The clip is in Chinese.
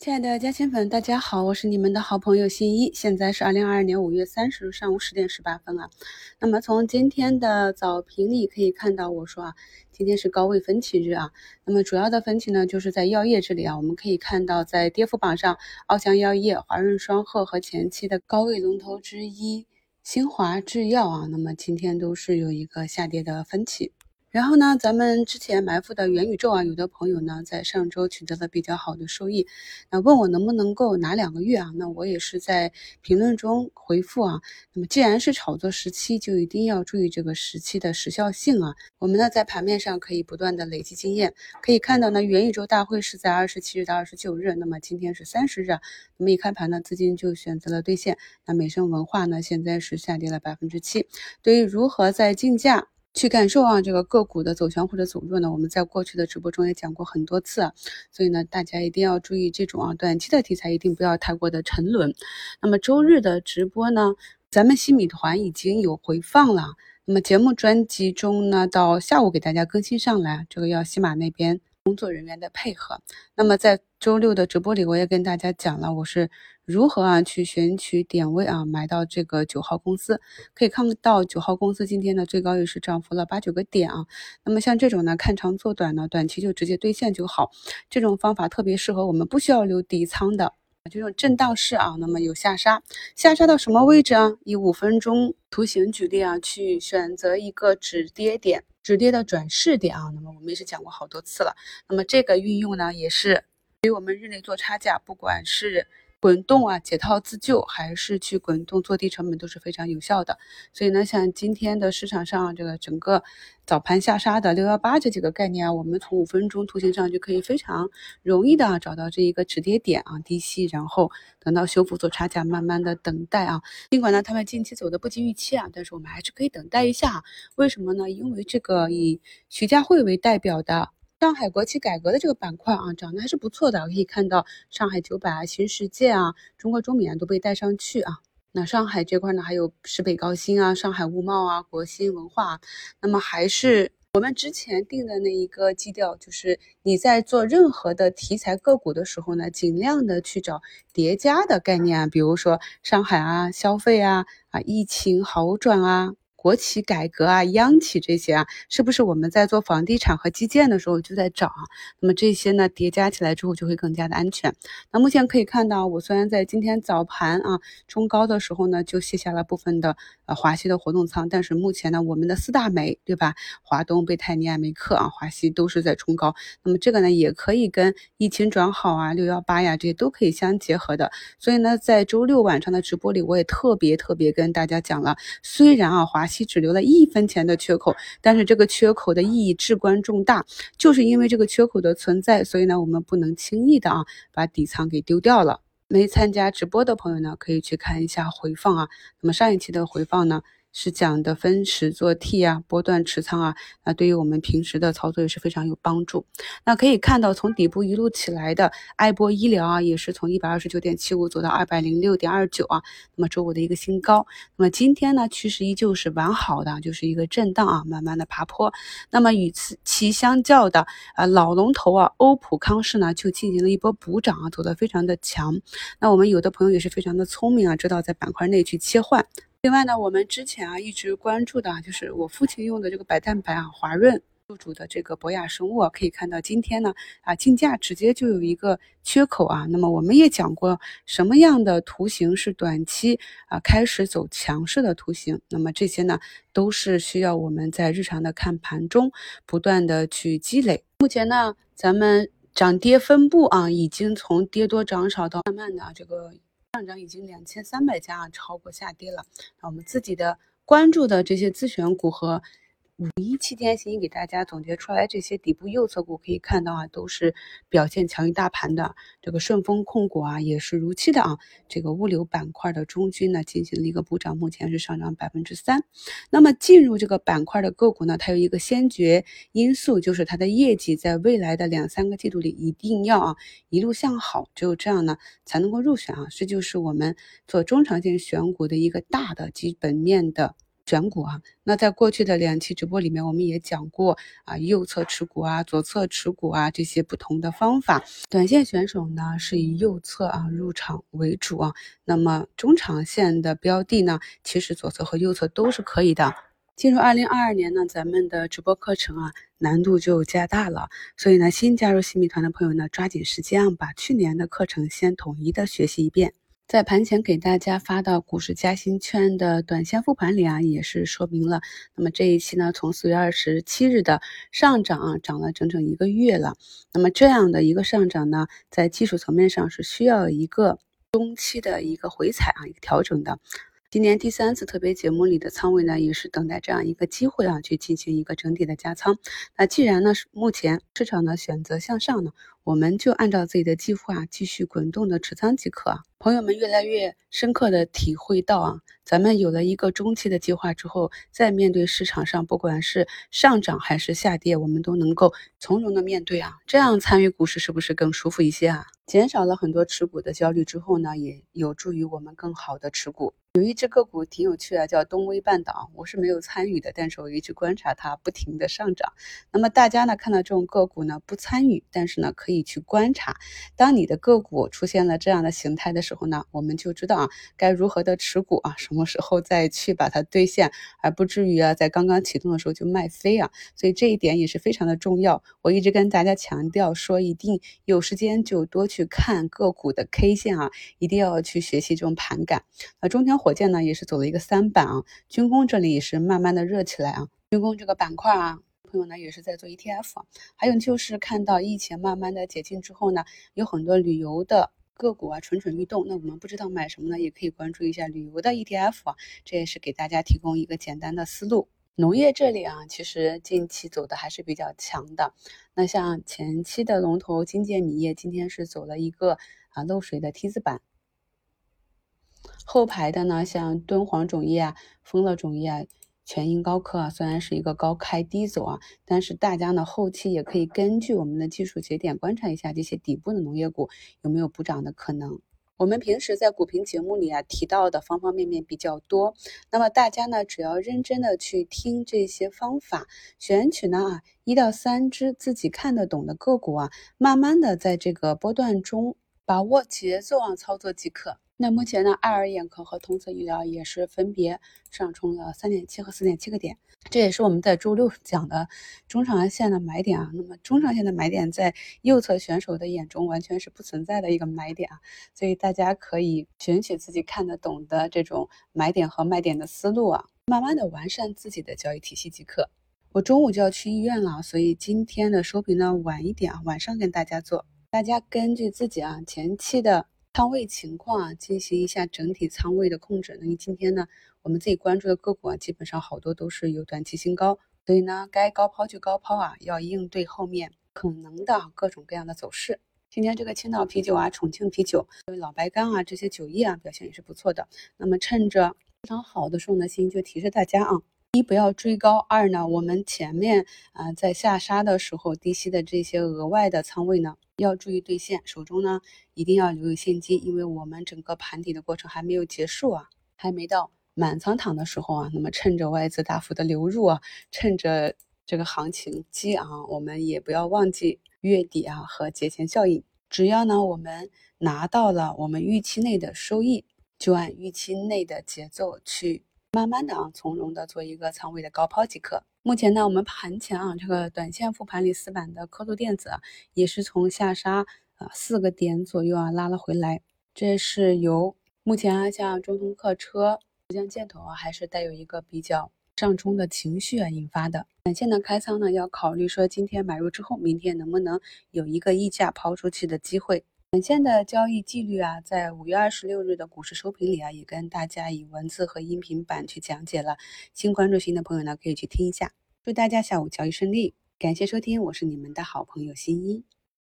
亲爱的嘉兴粉，大家好，我是你们的好朋友新一。现在是二零二二年五月三十日上午十点十八分啊。那么从今天的早评里可以看到，我说啊，今天是高位分歧日啊。那么主要的分歧呢，就是在药业这里啊，我们可以看到在跌幅榜上，奥翔药业、华润双鹤和前期的高位龙头之一新华制药啊，那么今天都是有一个下跌的分歧。然后呢，咱们之前埋伏的元宇宙啊，有的朋友呢在上周取得了比较好的收益，那问我能不能够拿两个月啊？那我也是在评论中回复啊。那么既然是炒作时期，就一定要注意这个时期的时效性啊。我们呢在盘面上可以不断的累积经验，可以看到呢元宇宙大会是在二十七日到二十九日，那么今天是三十日，那么一开盘呢资金就选择了兑现。那美声文化呢现在是下跌了百分之七，对于如何在竞价。去感受啊，这个个股的走强或者走弱呢？我们在过去的直播中也讲过很多次，所以呢，大家一定要注意这种啊短期的题材一定不要太过的沉沦。那么周日的直播呢，咱们新米团已经有回放了。那么节目专辑中呢，到下午给大家更新上来，这个要西马那边。工作人员的配合。那么在周六的直播里，我也跟大家讲了，我是如何啊去选取点位啊买到这个九号公司。可以看到九号公司今天的最高也是涨幅了八九个点啊。那么像这种呢，看长做短呢，短期就直接兑现就好。这种方法特别适合我们不需要留底仓的这种震荡市啊。那么有下杀，下杀到什么位置啊？以五分钟图形举例啊，去选择一个止跌点。止跌的转势点啊，那么我们也是讲过好多次了。那么这个运用呢，也是对于我们日内做差价，不管是滚动啊解套自救，还是去滚动做低成本都是非常有效的。所以呢，像今天的市场上这个整个早盘下杀的六幺八这几个概念啊，我们从五分钟图形上就可以非常容易的找到这一个止跌点啊低吸，然后等到修复做差价，慢慢的等待啊。尽管呢他们近期走的不及预期啊，但是我们还是可以等待一下。为什么呢？因为这个以徐家汇为代表的。上海国企改革的这个板块啊，涨得还是不错的。可以看到，上海九百啊、新世界啊、中国中免都被带上去啊。那上海这块呢，还有市北高新啊、上海物贸啊、国新文化。那么还是我们之前定的那一个基调，就是你在做任何的题材个股的时候呢，尽量的去找叠加的概念啊，比如说上海啊、消费啊、啊疫情好转啊。国企改革啊，央企这些啊，是不是我们在做房地产和基建的时候就在涨？那么这些呢叠加起来之后就会更加的安全。那目前可以看到，我虽然在今天早盘啊冲高的时候呢就卸下了部分的呃华西的活动仓，但是目前呢我们的四大煤对吧？华东、贝泰尼、艾美克啊、华西都是在冲高。那么这个呢也可以跟疫情转好啊、六幺八呀这些都可以相结合的。所以呢在周六晚上的直播里，我也特别特别跟大家讲了，虽然啊华。期只留了一分钱的缺口，但是这个缺口的意义至关重大，就是因为这个缺口的存在，所以呢，我们不能轻易的啊把底仓给丢掉了。没参加直播的朋友呢，可以去看一下回放啊。那么上一期的回放呢？是讲的分时做 T 啊，波段持仓啊，那对于我们平时的操作也是非常有帮助。那可以看到，从底部一路起来的爱波医疗啊，也是从一百二十九点七五走到二百零六点二九啊，那么周五的一个新高。那么今天呢，趋势依旧是完好的，就是一个震荡啊，慢慢的爬坡。那么与此其相较的啊，老龙头啊，欧普康视呢，就进行了一波补涨啊，走得非常的强。那我们有的朋友也是非常的聪明啊，知道在板块内去切换。另外呢，我们之前啊一直关注的啊，就是我父亲用的这个白蛋白啊，华润入主的这个博雅生物啊，可以看到今天呢啊竞价直接就有一个缺口啊。那么我们也讲过什么样的图形是短期啊开始走强势的图形，那么这些呢都是需要我们在日常的看盘中不断的去积累。目前呢，咱们涨跌分布啊已经从跌多涨少到慢慢的这个。上涨已经两千三百家啊，超过下跌了。那我们自己的关注的这些自选股和。五一期间，欣欣给大家总结出来这些底部右侧股，可以看到啊，都是表现强于大盘的。这个顺丰控股啊，也是如期的啊。这个物流板块的中军呢，进行了一个补涨，目前是上涨百分之三。那么进入这个板块的个股呢，它有一个先决因素，就是它的业绩在未来的两三个季度里一定要啊一路向好，只有这样呢，才能够入选啊。这就是我们做中长线选股的一个大的基本面的。选股啊。那在过去的两期直播里面，我们也讲过啊，右侧持股啊，左侧持股啊这些不同的方法。短线选手呢是以右侧啊入场为主啊，那么中长线的标的呢，其实左侧和右侧都是可以的。进入二零二二年呢，咱们的直播课程啊难度就加大了，所以呢，新加入新米团的朋友呢，抓紧时间啊，把去年的课程先统一的学习一遍。在盘前给大家发到股市加薪圈的短线复盘里啊，也是说明了，那么这一期呢，从四月二十七日的上涨啊，涨了整整一个月了。那么这样的一个上涨呢，在技术层面上是需要一个中期的一个回踩啊，一个调整的。今年第三次特别节目里的仓位呢，也是等待这样一个机会啊，去进行一个整体的加仓。那既然呢是目前市场呢选择向上呢，我们就按照自己的计划继续滚动的持仓即可。朋友们越来越深刻的体会到啊，咱们有了一个中期的计划之后，在面对市场上不管是上涨还是下跌，我们都能够从容的面对啊，这样参与股市是不是更舒服一些啊？减少了很多持股的焦虑之后呢，也有助于我们更好的持股。有一只个股挺有趣的，叫东威半岛，我是没有参与的，但是我一直观察它不停的上涨。那么大家呢看到这种个股呢不参与，但是呢可以去观察。当你的个股出现了这样的形态的时候呢，我们就知道啊该如何的持股啊，什么时候再去把它兑现，而不至于啊在刚刚启动的时候就卖飞啊。所以这一点也是非常的重要。我一直跟大家强调说，一定有时间就多去看个股的 K 线啊，一定要去学习这种盘感。那中天。火箭呢也是走了一个三板啊，军工这里也是慢慢的热起来啊，军工这个板块啊，朋友呢也是在做 ETF，还有就是看到疫情慢慢的解禁之后呢，有很多旅游的个股啊蠢蠢欲动，那我们不知道买什么呢，也可以关注一下旅游的 ETF 啊，这也是给大家提供一个简单的思路。农业这里啊，其实近期走的还是比较强的，那像前期的龙头金建米业今天是走了一个啊漏水的 T 字板。后排的呢，像敦煌种业啊、丰乐种业啊、全英高科啊，虽然是一个高开低走啊，但是大家呢后期也可以根据我们的技术节点观察一下这些底部的农业股有没有补涨的可能。我们平时在股评节目里啊提到的方方面面比较多，那么大家呢只要认真的去听这些方法，选取呢啊一到三只自己看得懂的个股啊，慢慢的在这个波段中把握节奏啊操作即可。那目前呢，爱尔眼科和通策医疗也是分别上冲了三点七和四点七个点，这也是我们在周六讲的中长线的买点啊。那么中长线的买点在右侧选手的眼中完全是不存在的一个买点啊，所以大家可以选取自己看得懂的这种买点和卖点的思路啊，慢慢的完善自己的交易体系即可。我中午就要去医院了，所以今天的收评呢晚一点啊，晚上跟大家做，大家根据自己啊前期的。仓位情况啊，进行一下整体仓位的控制。那你今天呢，我们自己关注的个股啊，基本上好多都是有短期新高，所以呢，该高抛就高抛啊，要应对后面可能的各种各样的走势。今天这个青岛啤酒啊、重庆啤酒、老白干啊这些酒业啊，表现也是不错的。那么趁着非常好的时候呢，新就提示大家啊。一不要追高，二呢，我们前面啊在下杀的时候低吸的这些额外的仓位呢，要注意兑现，手中呢一定要留有现金，因为我们整个盘底的过程还没有结束啊，还没到满仓躺的时候啊，那么趁着外资大幅的流入啊，趁着这个行情激昂，我们也不要忘记月底啊和节前效应，只要呢我们拿到了我们预期内的收益，就按预期内的节奏去。慢慢的啊，从容的做一个仓位的高抛即可。目前呢，我们盘前啊，这个短线复盘里四板的科度电子啊，也是从下杀啊四个点左右啊拉了回来。这是由目前啊，像中通客车、浙江建投啊，还是带有一个比较上冲的情绪啊引发的。短线的开仓呢，要考虑说今天买入之后，明天能不能有一个溢价抛出去的机会。短线的交易纪律啊，在五月二十六日的股市收评里啊，也跟大家以文字和音频版去讲解了。新关注新的朋友呢，可以去听一下。祝大家下午交易顺利，感谢收听，我是你们的好朋友新一。